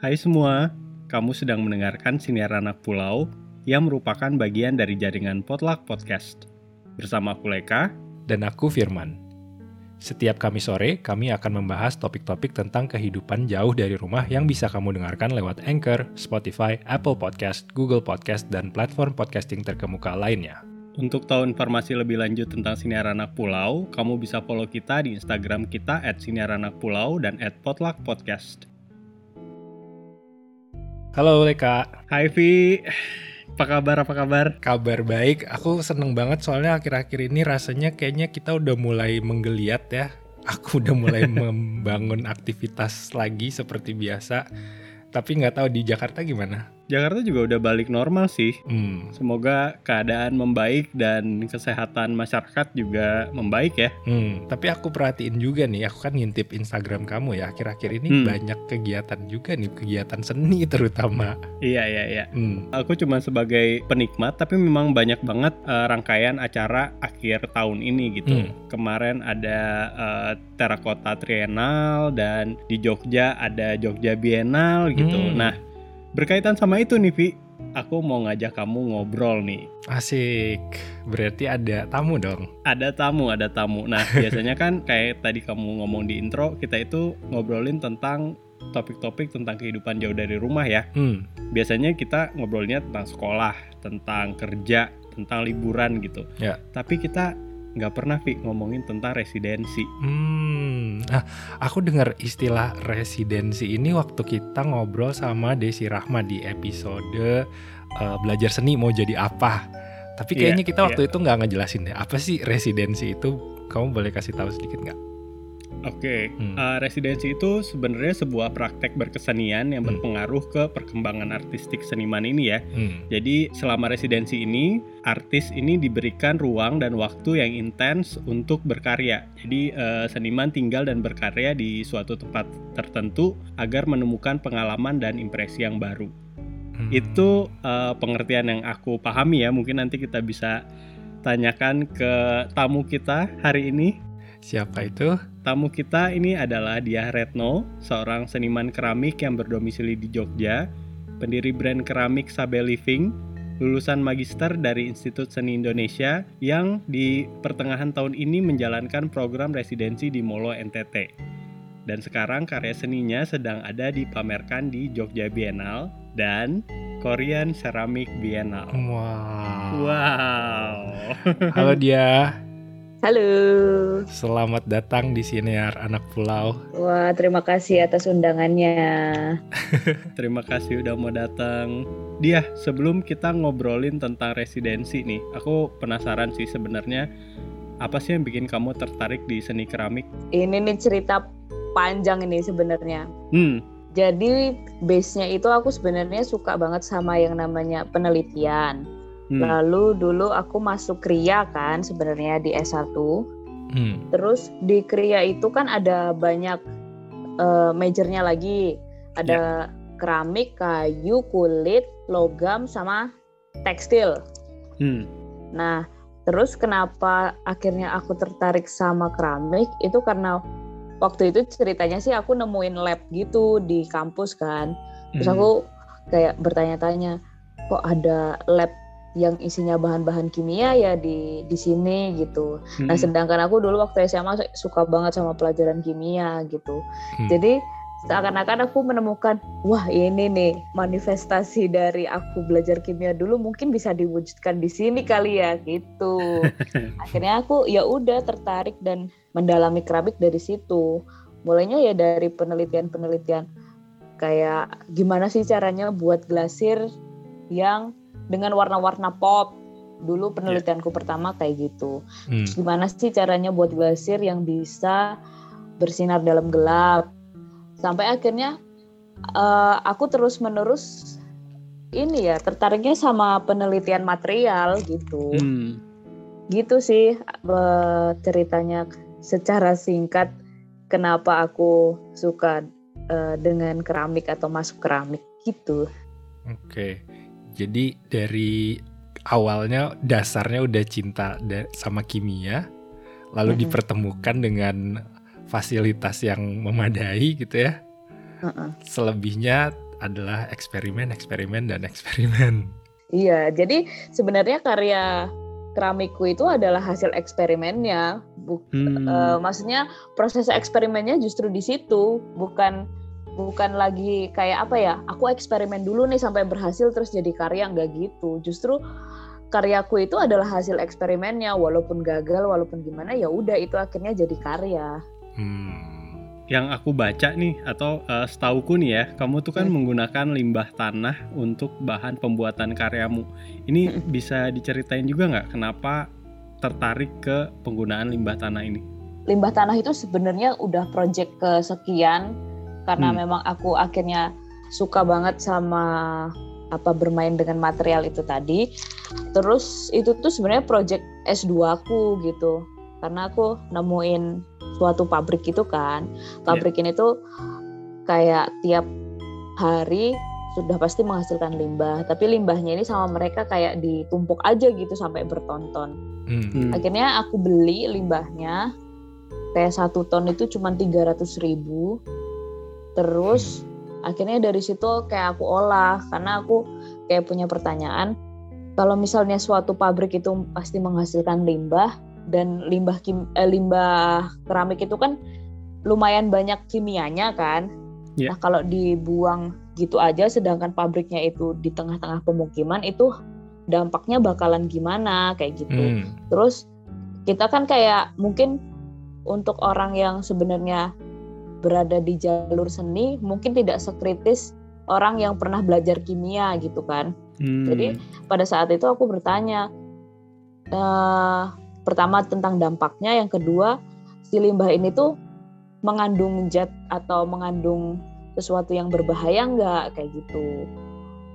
Hai semua, kamu sedang mendengarkan Siniar Anak Pulau yang merupakan bagian dari jaringan Potluck Podcast. Bersama aku Leka dan aku Firman. Setiap Kamis sore, kami akan membahas topik-topik tentang kehidupan jauh dari rumah yang bisa kamu dengarkan lewat Anchor, Spotify, Apple Podcast, Google Podcast, dan platform podcasting terkemuka lainnya. Untuk tahu informasi lebih lanjut tentang Siniar Anak Pulau, kamu bisa follow kita di Instagram kita at Siniar Anak Pulau dan at Potluck Podcast. Halo Leka. Hai Vi. Apa kabar? Apa kabar? Kabar baik. Aku seneng banget soalnya akhir-akhir ini rasanya kayaknya kita udah mulai menggeliat ya. Aku udah mulai membangun aktivitas lagi seperti biasa. Tapi nggak tahu di Jakarta gimana? Jakarta juga udah balik normal sih. Hmm. Semoga keadaan membaik dan kesehatan masyarakat juga membaik ya. Hmm. Tapi aku perhatiin juga nih, aku kan ngintip Instagram kamu ya. Akhir-akhir ini Hmm. banyak kegiatan juga nih, kegiatan seni terutama. Iya iya iya. Hmm. Aku cuma sebagai penikmat, tapi memang banyak banget eh, rangkaian acara akhir tahun ini gitu. Hmm. Kemarin ada eh, Terakota Triennale dan di Jogja ada Jogja Biennale gitu. Hmm. Nah, berkaitan sama itu nih, Vi, aku mau ngajak kamu ngobrol nih. Asik. Berarti ada tamu dong. Ada tamu, ada tamu. Nah, biasanya kan kayak tadi kamu ngomong di intro, kita itu ngobrolin tentang topik-topik tentang kehidupan jauh dari rumah ya. Hmm. Biasanya kita ngobrolnya tentang sekolah, tentang kerja, tentang liburan gitu. Ya. Tapi kita nggak pernah Vi ngomongin tentang residensi. Hmm, nah aku dengar istilah residensi ini waktu kita ngobrol sama Desi Rahma di episode eh, belajar seni mau jadi apa. Tapi Iya, kayaknya kita waktu iya. itu nggak ngejelasin deh apa sih residensi itu. Kamu boleh kasih tahu sedikit nggak? Oke, Hmm. eh, residensi itu sebenarnya sebuah praktek berkesenian yang Hmm. berpengaruh ke perkembangan artistik seniman ini ya. Hmm. Jadi selama residensi ini, artis ini diberikan ruang dan waktu yang intens untuk berkarya. Jadi eh, seniman tinggal dan berkarya di suatu tempat tertentu agar menemukan pengalaman dan impresi yang baru. Hmm. Itu eh, pengertian yang aku pahami ya. Mungkin nanti kita bisa tanyakan ke tamu kita hari ini. siapa itu? Tamu kita ini adalah Diah Retno, seorang seniman keramik yang berdomisili di Jogja, pendiri brand keramik Sabe Living, lulusan magister dari Institut Seni Indonesia yang di pertengahan tahun ini menjalankan program residensi di Molo NTT. Dan sekarang karya seninya sedang ada dipamerkan di Jogja Biennale dan Korean Ceramic Biennale. Wow. Wow. Halo dia, Halo. selamat datang di Siniar Anak Pulau. Wah, terima kasih atas undangannya. Terima kasih udah mau datang. Dia, sebelum kita ngobrolin tentang residensi nih, aku penasaran sih sebenarnya apa sih yang bikin kamu tertarik di seni keramik? Ini nih cerita panjang ini sebenarnya. Hmm, Jadi base-nya itu aku sebenarnya suka banget sama yang namanya penelitian. Hmm, Lalu dulu aku masuk KRIA kan sebenarnya di S1. Hmm. Terus di KRIA itu kan ada banyak eh, majornya lagi. Ada keramik, kayu, kulit, logam sama tekstil. hmm, Nah, terus kenapa akhirnya aku tertarik sama keramik itu karena waktu itu ceritanya sih aku nemuin lab gitu di kampus kan. Terus hmm. aku kayak bertanya-tanya, kok ada lab yang isinya bahan-bahan kimia ya di di sini gitu. Nah, Hmm, sedangkan aku dulu waktu SMA suka banget sama pelajaran kimia gitu. Hmm. Jadi seakan-akan aku menemukan, wah ini nih manifestasi dari aku belajar kimia dulu mungkin bisa diwujudkan di sini kali ya gitu. Akhirnya aku ya udah tertarik dan mendalami keramik dari situ. Mulainya ya dari penelitian-penelitian kayak gimana sih caranya buat glasir yang dengan warna-warna pop. Dulu penelitianku pertama kayak gitu. Hmm. Terus gimana sih caranya buat glasir yang bisa bersinar dalam gelap sampai akhirnya eh, aku terus menerus ini ya tertariknya sama penelitian material gitu hmm. gitu sih eh, ceritanya secara singkat kenapa aku suka eh, dengan keramik atau masuk keramik gitu Oke, jadi dari awalnya dasarnya udah cinta sama kimia, lalu Mm-mm. dipertemukan dengan fasilitas yang memadai gitu ya. Heeh. Selebihnya adalah eksperimen, eksperimen, dan eksperimen. Iya, jadi sebenarnya karya keramikku itu adalah hasil eksperimennya. Buk, hmm. uh, maksudnya proses eksperimennya justru di situ, bukan bukan lagi kayak apa ya? Aku eksperimen dulu nih sampai berhasil terus jadi karya nggak gitu. Justru karyaku itu adalah hasil eksperimennya, walaupun gagal, walaupun gimana ya udah itu akhirnya jadi karya. Hmm yang aku baca nih atau uh, setauku nih ya, kamu tuh kan hmm. menggunakan limbah tanah untuk bahan pembuatan karyamu. Ini hmm. bisa diceritain juga nggak kenapa tertarik ke penggunaan limbah tanah ini? Limbah tanah itu sebenarnya udah project kesekian karena hmm. memang aku akhirnya suka banget sama apa bermain dengan material itu tadi. Terus itu tuh sebenarnya project S2 aku gitu. Karena aku nemuin suatu pabrik itu kan pabrik yeah. ini tuh kayak tiap hari sudah pasti menghasilkan limbah tapi limbahnya ini sama mereka kayak ditumpuk aja gitu sampai bertonton mm. akhirnya aku beli limbahnya kayak satu ton itu cuma tiga ratus ribu terus mm. akhirnya dari situ kayak aku olah karena aku kayak punya pertanyaan kalau misalnya suatu pabrik itu pasti menghasilkan limbah dan limbah kim, eh, limbah keramik itu kan lumayan banyak kimianya kan. Yeah. Nah kalau dibuang gitu aja, sedangkan pabriknya itu di tengah-tengah pemukiman itu dampaknya bakalan gimana kayak gitu. Mm. Terus kita kan kayak mungkin untuk orang yang sebenarnya berada di jalur seni mungkin tidak sekritis orang yang pernah belajar kimia gitu kan. Hmm. Jadi pada saat itu aku bertanya, e, pertama tentang dampaknya, yang kedua si limbah ini tuh mengandung zat atau mengandung sesuatu yang berbahaya nggak kayak gitu.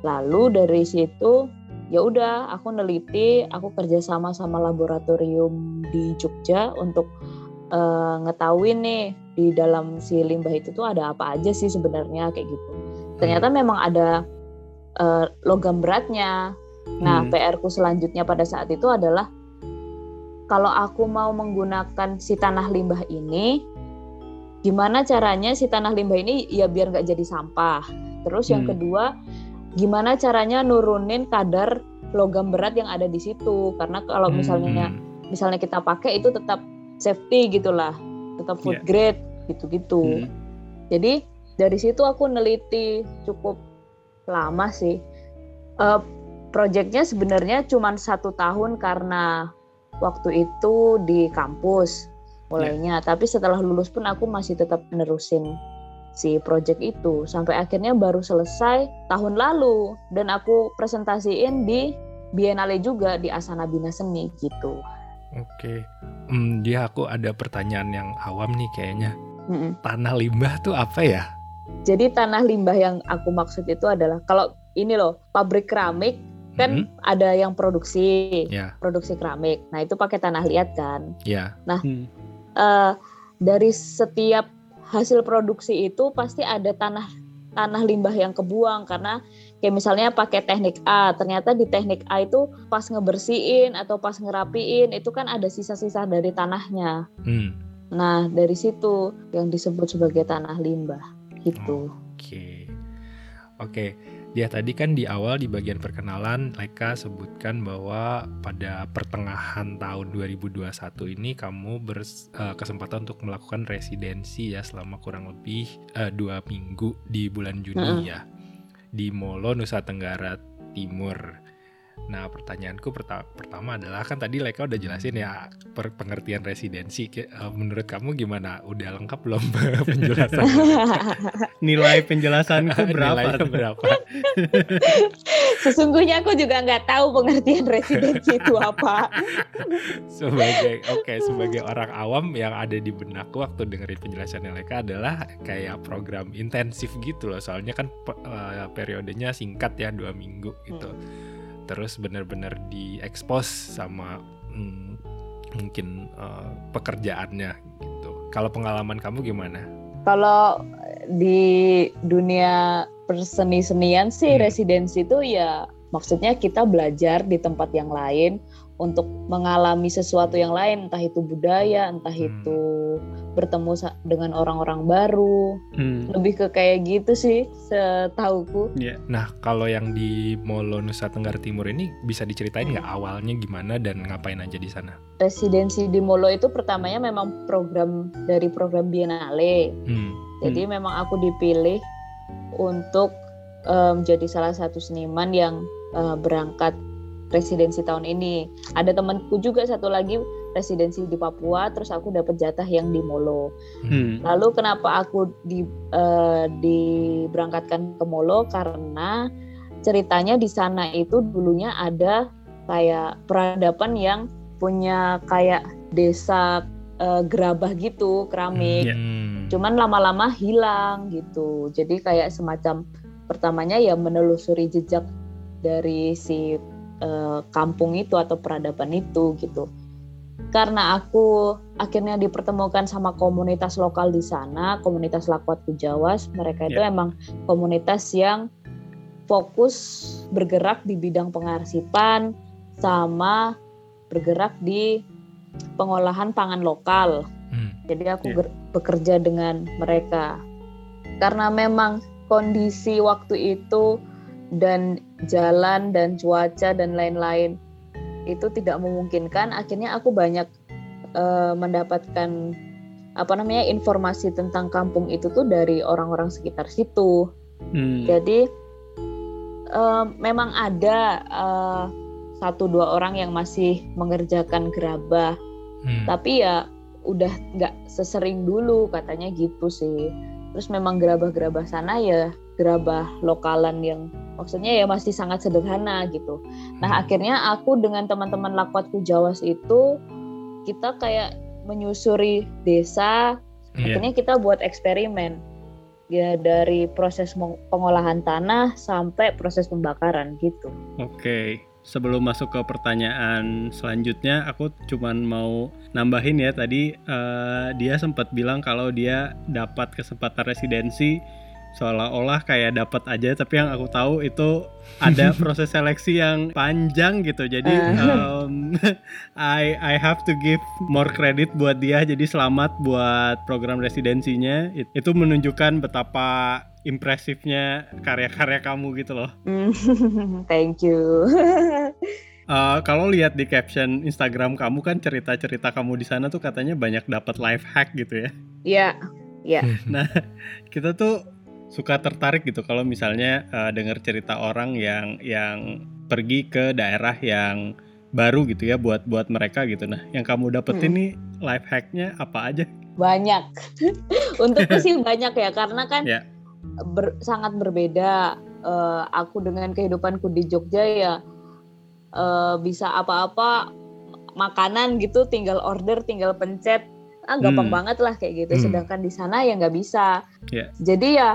Lalu dari situ ya udah aku neliti, aku kerjasama sama laboratorium di Jogja untuk uh, ngetahuin nih di dalam si limbah itu tuh ada apa aja sih sebenarnya kayak gitu. Ternyata memang ada uh, logam beratnya. Nah, hmm. PR-ku selanjutnya pada saat itu adalah kalau aku mau menggunakan si tanah limbah ini, gimana caranya si tanah limbah ini ya biar nggak jadi sampah. Terus yang hmm. kedua, gimana caranya nurunin kadar logam berat yang ada di situ? Karena kalau hmm. misalnya misalnya kita pakai itu tetap safety gitulah, tetap food yeah. grade gitu-gitu. Hmm. Jadi dari situ aku neliti cukup lama sih. Uh, Proyeknya sebenarnya cuma satu tahun karena waktu itu di kampus mulainya. Yeah. Tapi setelah lulus pun aku masih tetap menerusin si project itu sampai akhirnya baru selesai tahun lalu dan aku presentasiin di Biennale juga di Asana Bina Seni gitu. Oke, hmm, dia aku ada pertanyaan yang awam nih kayaknya. Mm -mm. Tanah limbah tuh apa ya? Jadi tanah limbah yang aku maksud itu adalah kalau ini loh pabrik keramik kan hmm. ada yang produksi yeah. produksi keramik nah itu pakai tanah liat kan yeah. nah hmm. uh, dari setiap hasil produksi itu pasti ada tanah tanah limbah yang kebuang karena kayak misalnya pakai teknik A ternyata di teknik A itu pas ngebersihin atau pas ngerapiin itu kan ada sisa-sisa dari tanahnya hmm. nah dari situ yang disebut sebagai tanah limbah gitu oke okay. oke okay. Ya tadi kan di awal di bagian perkenalan Leka sebutkan bahwa pada pertengahan tahun 2021 ini kamu berkesempatan uh, untuk melakukan residensi ya selama kurang lebih uh, dua minggu di bulan Juni hmm. ya di Molo Nusa Tenggara Timur. Nah, pertanyaanku pertama adalah kan tadi Leka udah jelasin ya pengertian residensi. Eh, menurut kamu gimana? Udah lengkap belum penjelasan? Nilai penjelasanku berapa? Nilai berapa? Sesungguhnya aku juga nggak tahu pengertian residensi itu apa. sebagai oke, okay, sebagai orang awam yang ada di benakku waktu dengerin penjelasannya Leka adalah kayak program intensif gitu loh. Soalnya kan uh, periodenya singkat ya dua minggu gitu. Hmm terus benar-benar diekspos sama hmm, mungkin uh, pekerjaannya gitu. Kalau pengalaman kamu gimana? Kalau di dunia perseni-senian sih hmm. residensi itu ya maksudnya kita belajar di tempat yang lain untuk mengalami sesuatu yang lain entah itu budaya entah hmm. itu bertemu dengan orang-orang baru. Hmm. Lebih ke kayak gitu sih setahuku. Ya. Nah, kalau yang di Molo Nusa Tenggara Timur ini bisa diceritain nggak awalnya gimana dan ngapain aja di sana? Residensi di Molo itu pertamanya memang program dari program Biennale. Hmm. Jadi memang aku dipilih untuk em, jadi salah satu seniman yang eh, berangkat residensi tahun ini. Ada temanku juga satu lagi residensi di Papua, terus aku dapat jatah yang di Molo. Hmm. Lalu kenapa aku di eh, diberangkatkan ke Molo karena ceritanya di sana itu dulunya ada kayak peradaban yang punya kayak desa eh, gerabah gitu, keramik. Iya. Hmm. Cuman lama-lama hilang gitu. Jadi kayak semacam pertamanya ya menelusuri jejak dari si eh, kampung itu atau peradaban itu gitu. Karena aku akhirnya dipertemukan sama komunitas lokal di sana, komunitas Lakwat Kujawas, mereka itu Ya. emang komunitas yang fokus bergerak di bidang pengarsipan sama bergerak di pengolahan pangan lokal. Hmm. Jadi aku Iya. ger- bekerja dengan mereka. Karena memang kondisi waktu itu dan jalan dan cuaca dan lain-lain itu tidak memungkinkan. Akhirnya aku banyak eh, mendapatkan apa namanya informasi tentang kampung itu tuh dari orang-orang sekitar situ. Hmm. Jadi eh, memang ada eh, satu dua orang yang masih mengerjakan gerabah Hmm. tapi ya udah nggak sesering dulu katanya gitu sih terus memang gerabah-gerabah sana ya gerabah lokalan yang maksudnya ya masih sangat sederhana gitu nah Hmm. akhirnya aku dengan teman-teman lakwatku jawas itu kita kayak menyusuri desa Iya. akhirnya kita buat eksperimen ya dari proses pengolahan tanah sampai proses pembakaran gitu Oke, sebelum masuk ke pertanyaan selanjutnya, aku cuman mau nambahin ya tadi eh, dia sempat bilang kalau dia dapat kesempatan residensi seolah-olah kayak dapat aja, tapi yang aku tahu itu ada proses seleksi yang panjang gitu. Jadi em, I I have to give more credit buat dia. Jadi selamat buat program residensinya. It- Itu menunjukkan betapa impresifnya karya-karya kamu gitu loh. thank you Eh, kalau lihat di caption Instagram kamu kan cerita-cerita kamu di sana tuh katanya banyak dapat life hack gitu ya. ya ya Nah, kita tuh suka tertarik gitu kalau misalnya eh, dengar cerita orang yang yang pergi ke daerah yang baru gitu ya buat buat mereka gitu. Nah, yang kamu dapetin Hmm. nih life hacknya apa aja? banyak untukku sih banyak ya karena kan Ya. ber- sangat berbeda Eh, aku dengan kehidupanku di Jogja ya eh, bisa apa-apa makanan gitu tinggal order tinggal pencet ah gampang Hmm. banget lah kayak gitu Hmm. sedangkan di sana ya nggak bisa Ya. jadi ya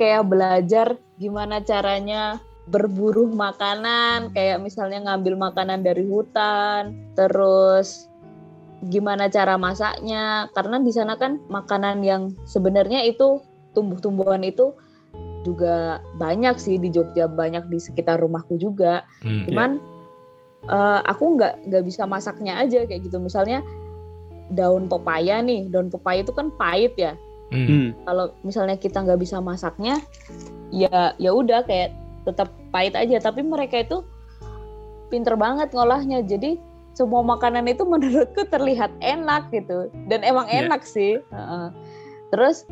kayak belajar gimana caranya berburu makanan kayak misalnya ngambil makanan dari hutan terus gimana cara masaknya. Karena di sana kan makanan yang sebenarnya itu tumbuh-tumbuhan itu juga banyak sih di Jogja banyak di sekitar rumahku juga. Hmm. cuman eh, aku nggak nggak bisa masaknya aja kayak gitu. Misalnya daun pepaya nih daun pepaya itu kan pahit ya Hmm. Hmm. kalau misalnya kita nggak bisa masaknya ya ya udah kayak tetap pahit aja tapi mereka itu pinter banget ngolahnya jadi semua makanan itu menurutku terlihat enak gitu dan emang Iya. enak sih Heeh. terus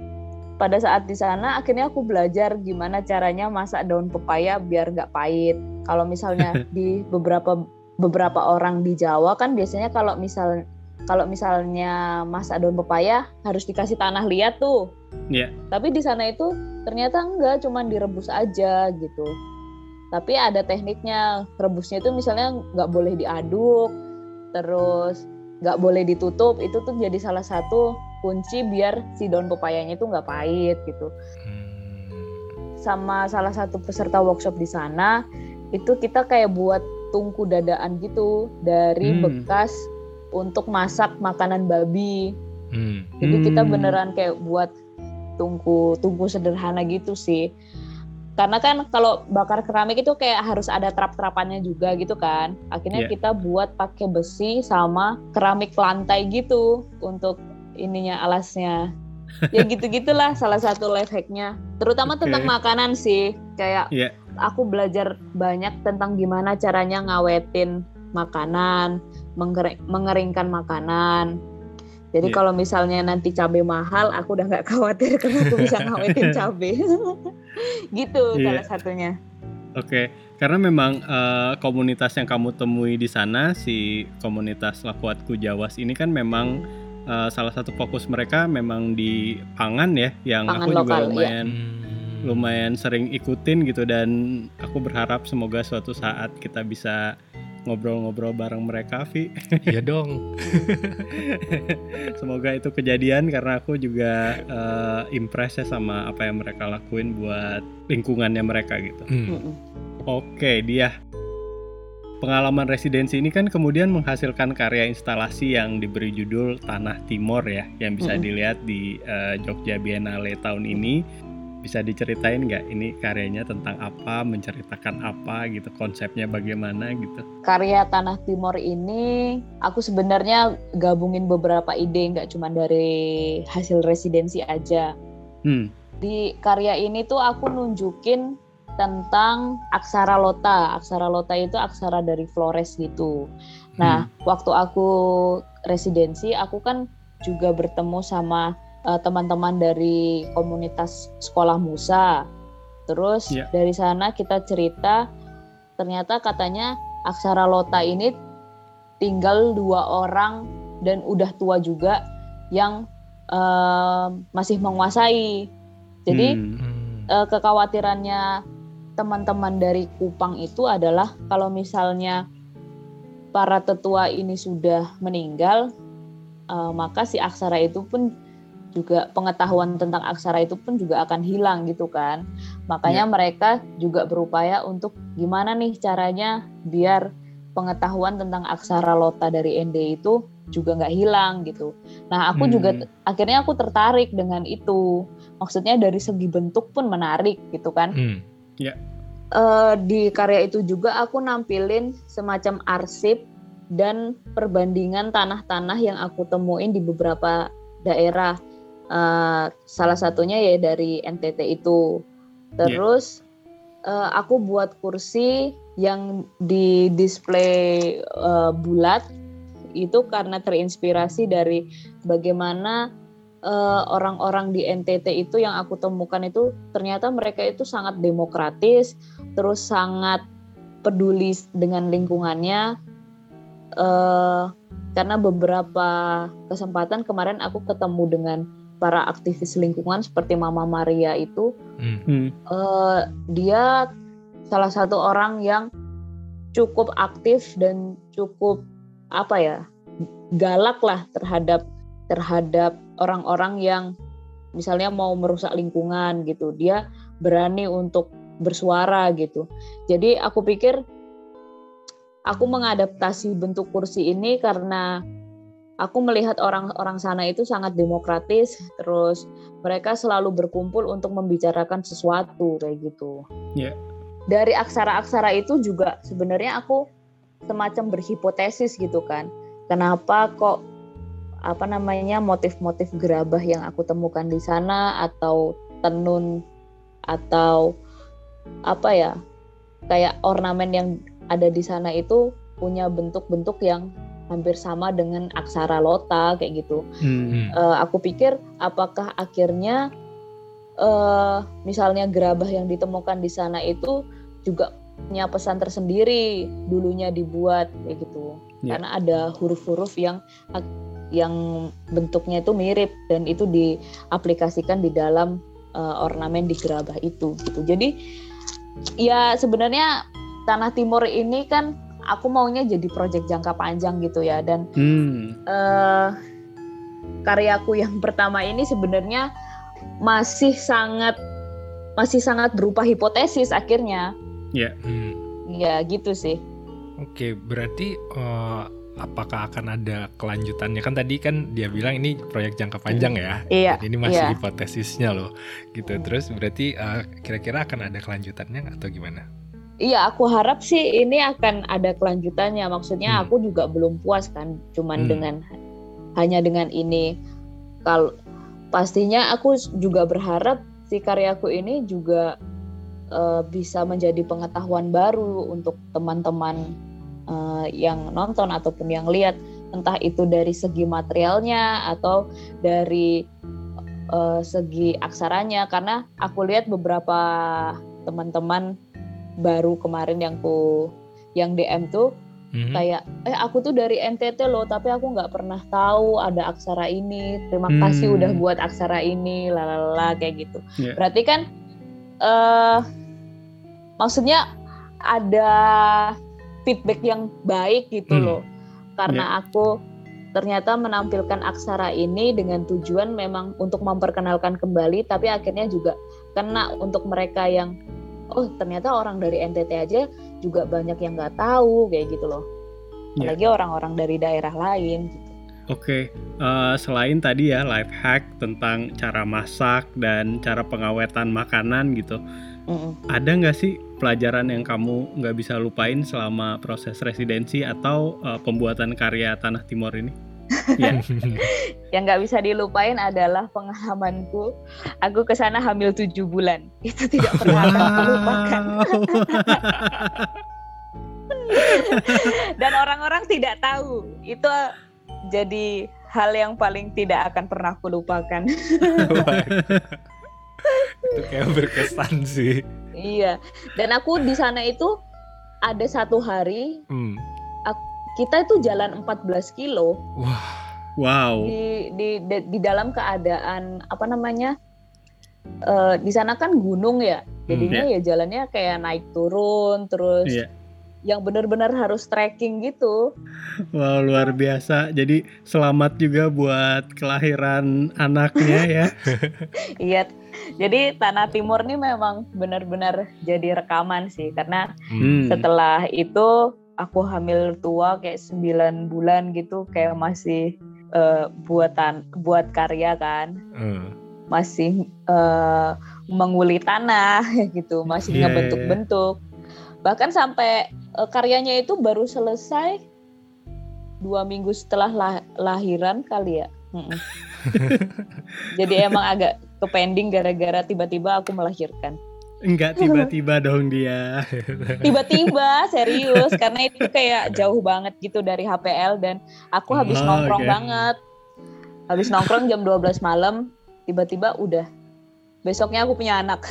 pada saat di sana akhirnya aku belajar gimana caranya masak daun pepaya biar nggak pahit kalau misalnya di beberapa beberapa orang di Jawa kan biasanya kalau misal kalau misalnya masak daun pepaya harus dikasih tanah liat tuh Iya. tapi di sana itu ternyata enggak, cuman direbus aja gitu. Tapi ada tekniknya, rebusnya itu misalnya nggak boleh diaduk, terus nggak boleh ditutup. Itu tuh jadi salah satu kunci biar si daun pepayanya itu nggak pahit gitu. Hmm. Sama salah satu peserta workshop di sana, itu kita kayak buat tungku dadaan gitu dari Hmm. bekas untuk masak makanan babi. Hmm. Jadi kita Hmm. beneran kayak buat tungku tungku sederhana gitu sih. Karena kan kalau bakar keramik itu kayak harus ada trap-trapannya juga gitu kan. Akhirnya Iya. kita buat pakai besi sama keramik lantai gitu untuk ininya alasnya. ya gitu-gitulah salah satu life hacknya. Terutama Oke. tentang makanan sih. Kayak Iya. aku belajar banyak tentang gimana caranya ngawetin makanan, mengering- mengeringkan makanan. Jadi Iya. kalau misalnya nanti cabai mahal, aku udah nggak khawatir karena aku bisa ngawetin cabai. gitu Iya. salah satunya. Oke, karena memang eh, komunitas yang kamu temui di sana, si komunitas Lakuatku Jawas ini kan memang eh, salah satu fokus mereka memang di pangan ya, yang Pangan aku juga lokal, iya. lumayan Hmm. lumayan sering ikutin gitu dan aku berharap semoga suatu saat kita bisa ngobrol-ngobrol bareng mereka, Vi. Iya dong. Semoga itu kejadian karena aku juga eh, impress ya sama apa yang mereka lakuin buat lingkungannya mereka gitu. Hmm. Oke, dia. Pengalaman residensi ini kan kemudian menghasilkan karya instalasi yang diberi judul Tanah Timor ya, yang bisa Mm-mm. dilihat di eh, Jogja Biennale tahun ini. Bisa diceritain nggak ini karyanya tentang apa, menceritakan apa gitu, konsepnya bagaimana gitu? Karya Tanah Timor ini aku sebenarnya gabungin beberapa ide nggak cuma dari hasil residensi aja. Hmm, Di karya ini tuh aku nunjukin tentang aksara lota. Aksara lota itu aksara dari Flores gitu. Nah, waktu aku residensi, aku kan juga bertemu sama eh, teman-teman dari komunitas sekolah Musa. Terus Iya. dari sana kita cerita, ternyata katanya aksara lota ini tinggal dua orang dan udah tua juga yang eh, masih menguasai. Jadi hmm, Hmm. eh, kekhawatirannya teman-teman dari Kupang itu adalah kalau misalnya para tetua ini sudah meninggal, eh, maka si aksara itu pun juga pengetahuan tentang aksara itu pun juga akan hilang gitu kan. Makanya mereka juga berupaya untuk gimana nih caranya biar pengetahuan tentang aksara lota dari ND itu juga nggak hilang gitu. Nah aku juga Hmm. akhirnya aku tertarik dengan itu. Maksudnya dari segi bentuk pun menarik gitu kan. Hmm. Eh, di karya itu juga aku nampilin semacam arsip dan perbandingan tanah-tanah yang aku temuin di beberapa daerah. Eh, salah satunya ya dari NTT itu. Terus eh, aku buat kursi yang di display eh, bulat itu karena terinspirasi dari bagaimana eh, orang-orang di NTT itu yang aku temukan itu ternyata mereka itu sangat demokratis, terus sangat peduli dengan lingkungannya. Eh, karena beberapa kesempatan kemarin aku ketemu dengan para aktivis lingkungan seperti Mama Maria itu, Hmm. eh, dia salah satu orang yang cukup aktif dan cukup apa ya galak lah terhadap terhadap orang-orang yang misalnya mau merusak lingkungan gitu. Dia berani untuk bersuara gitu. Jadi aku pikir aku mengadaptasi bentuk kursi ini karena aku melihat orang-orang sana itu sangat demokratis terus mereka selalu berkumpul untuk membicarakan sesuatu kayak gitu Iya. dari aksara-aksara itu juga sebenarnya aku semacam berhipotesis gitu kan kenapa kok apa namanya motif-motif gerabah yang aku temukan di sana atau tenun atau apa ya kayak ornamen yang ada di sana itu punya bentuk-bentuk yang hampir sama dengan aksara lota kayak gitu. hmm, Eh, aku pikir apakah akhirnya eh misalnya gerabah yang ditemukan di sana itu juga punya pesan tersendiri dulunya dibuat kayak gitu. Ya. Karena ada huruf-huruf yang yang bentuknya itu mirip dan itu diaplikasikan di dalam eh, ornamen di gerabah itu gitu. Jadi ya sebenarnya Tanah Timur ini kan aku maunya jadi proyek jangka panjang gitu ya dan hmm, eh karyaku yang pertama ini sebenarnya masih sangat masih sangat berupa hipotesis akhirnya Hmm. ya gitu sih Oke, berarti eh, apakah akan ada kelanjutannya? Kan tadi kan dia bilang ini proyek jangka panjang ya. iya Dan ini masih iya. hipotesisnya loh, gitu. Hmm. Terus berarti eh, kira-kira akan ada kelanjutannya atau gimana? Iya aku harap sih ini akan ada kelanjutannya maksudnya Hmm. aku juga belum puas kan cuman Hmm. dengan hanya dengan ini kalau pastinya aku juga berharap si karyaku ini juga uh, bisa menjadi pengetahuan baru untuk teman-teman uh, yang nonton ataupun yang lihat entah itu dari segi materialnya atau dari uh, segi aksaranya karena aku lihat beberapa teman-teman baru kemarin yang ku yang DM tuh mm-hmm. kayak eh aku tuh dari NTT loh tapi aku nggak pernah tahu ada aksara ini terima hmm. kasih udah buat aksara ini lalala kayak gitu yeah. berarti kan uh, maksudnya ada feedback yang baik gitu hmm. loh karena yeah. aku ternyata menampilkan aksara ini dengan tujuan memang untuk memperkenalkan kembali tapi akhirnya juga kena untuk mereka yang oh ternyata orang dari NTT aja juga banyak yang nggak tahu kayak gitu loh yeah. apalagi orang-orang dari daerah lain gitu. Oke, okay. uh, eh, selain tadi ya life hack tentang cara masak dan cara pengawetan makanan gitu, mm -mm. ada nggak sih pelajaran yang kamu nggak bisa lupain selama proses residensi atau uh, pembuatan karya Tanah Timur ini? Ya. yang nggak bisa dilupain adalah pengalamanku. Aku ke sana hamil tujuh bulan. Itu tidak pernah wow. aku lupakan. Dan orang-orang tidak tahu. Itu jadi hal yang paling tidak akan pernah aku lupakan. itu kayak berkesan sih. Iya. Dan aku di sana itu ada satu hari hmm kita itu jalan 14 kilo. Wah. Wow. Di di di, di dalam keadaan apa namanya? Uh, di sana kan gunung ya. Jadinya hmm, yeah. ya jalannya kayak naik turun terus yeah. yang benar-benar harus trekking gitu. Wow, luar biasa. Jadi selamat juga buat kelahiran anaknya ya. iya. Jadi Tanah Timur ini memang benar-benar jadi rekaman sih karena hmm. setelah itu aku hamil tua kayak 9 bulan gitu kayak masih uh, buatan buat karya kan. Uh. masih uh, menguli tanah gitu. Masih yeah, ngebentuk-bentuk. Yeah. bahkan sampai uh, karyanya itu baru selesai dua minggu setelah lah, lahiran kali ya. Jadi emang agak kepending gara-gara tiba-tiba aku melahirkan Enggak tiba-tiba dong dia. Tiba-tiba serius karena itu kayak jauh banget gitu dari HPL dan aku habis oh, nongkrong okay. banget. Habis nongkrong jam 12 malam, tiba-tiba udah besoknya aku punya anak.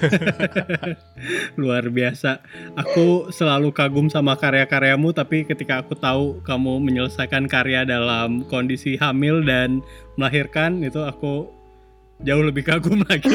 Luar biasa. Aku selalu kagum sama karya-karyamu tapi ketika aku tahu kamu menyelesaikan karya dalam kondisi hamil dan melahirkan itu aku jauh lebih kagum lagi.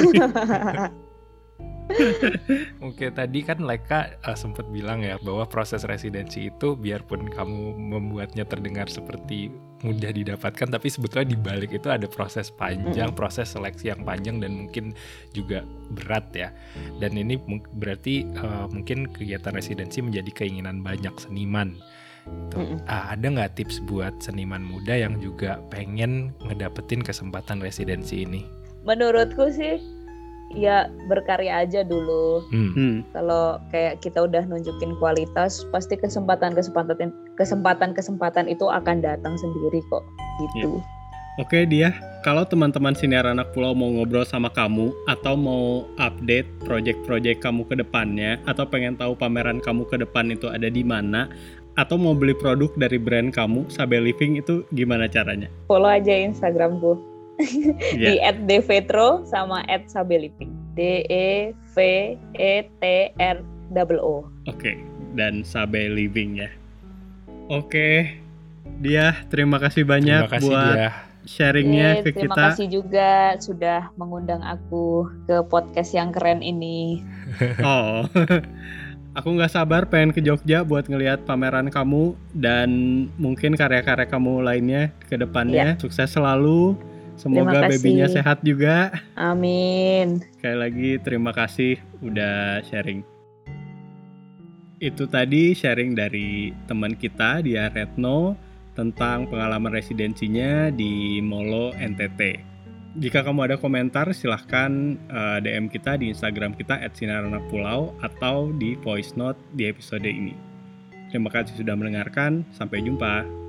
Oke, tadi kan Leka uh, sempat bilang ya bahwa proses residensi itu biarpun kamu membuatnya terdengar seperti mudah didapatkan, tapi sebetulnya di balik itu ada proses panjang, mm. proses seleksi yang panjang dan mungkin juga berat ya. Dan ini berarti uh, mungkin kegiatan residensi menjadi keinginan banyak seniman. Gitu. Mm ah, ada nggak tips buat seniman muda yang juga pengen ngedapetin kesempatan residensi ini? Menurutku sih ya berkarya aja dulu. Hmm. hmm. Kalau kayak kita udah nunjukin kualitas, pasti kesempatan kesempatan kesempatan kesempatan itu akan datang sendiri kok gitu. Yeah. Oke dia, kalau teman-teman siniar anak pulau mau ngobrol sama kamu atau mau update project-project kamu ke depannya atau pengen tahu pameran kamu ke depan itu ada di mana atau mau beli produk dari brand kamu Sabe Living itu gimana caranya? Follow aja Instagramku yeah. di at devetro sama at sabeliping D E V E T R double O. Oke, okay. dan Sabe Living ya. Oke, okay. dia terima kasih banyak terima kasih buat dia. sharingnya yeah, ke terima kita. Terima kasih juga sudah mengundang aku ke podcast yang keren ini. oh, aku nggak sabar pengen ke Jogja buat ngelihat pameran kamu dan mungkin karya-karya kamu lainnya ke depannya. Yeah. Sukses selalu. Semoga babynya sehat juga. Amin. Sekali lagi terima kasih udah sharing. Itu tadi sharing dari teman kita dia Retno tentang pengalaman residensinya di Molo NTT. Jika kamu ada komentar silahkan uh, eh, DM kita di Instagram kita @sinaranak_pulau atau di voice note di episode ini. Terima kasih sudah mendengarkan. Sampai jumpa.